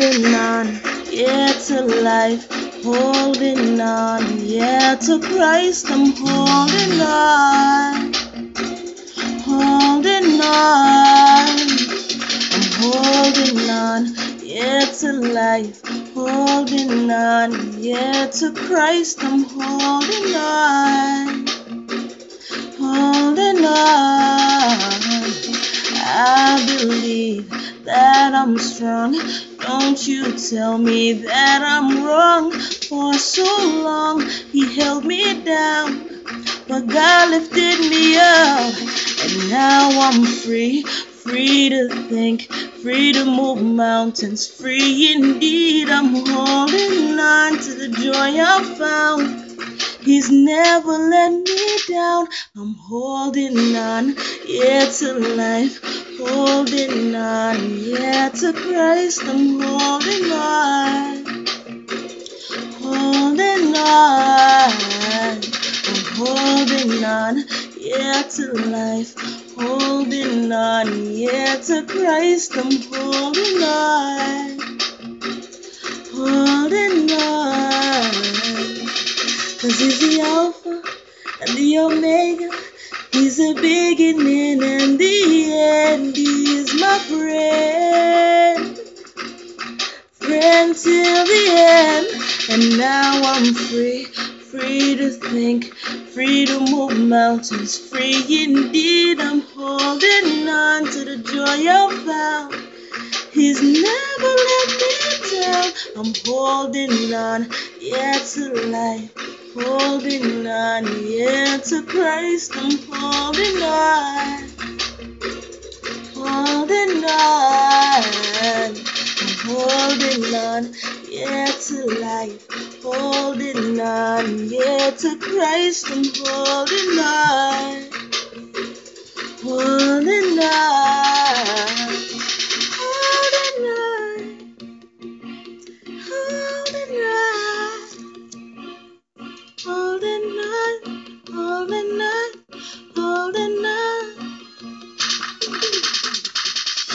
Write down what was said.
holding on, yeah, to life, holding on, yeah, to Christ, I'm holding on, holding on, I'm holding on, yeah, to life, holding on, yeah, to Christ, I'm holding on, holding on, I believe that I'm strong. Don't you tell me that I'm wrong. For so long, He held me down, but God lifted me up, and now I'm free. Free to think, free to move mountains, free indeed. I'm holding on to the joy I found. He's never let me down. I'm holding on, yeah, to life, holding on, yeah, to Christ. I'm holding on, holding on, I'm holding on, yeah, to life, holding on, yeah, to Christ. I'm holding on, holding on. Cause he's the Alpha and the Omega. He's the beginning and the end. He is my friend. Friend till the end. And now I'm free. Free to think, free to move mountains, free indeed. I'm holding on to the joy I found. He's never let me down. I'm holding on, yeah, to life. Holding on, yeah, to Christ. I'm holding on. Holding on. I'm holding on, yeah, to life holding on, yeah, to Christ I'm holding on.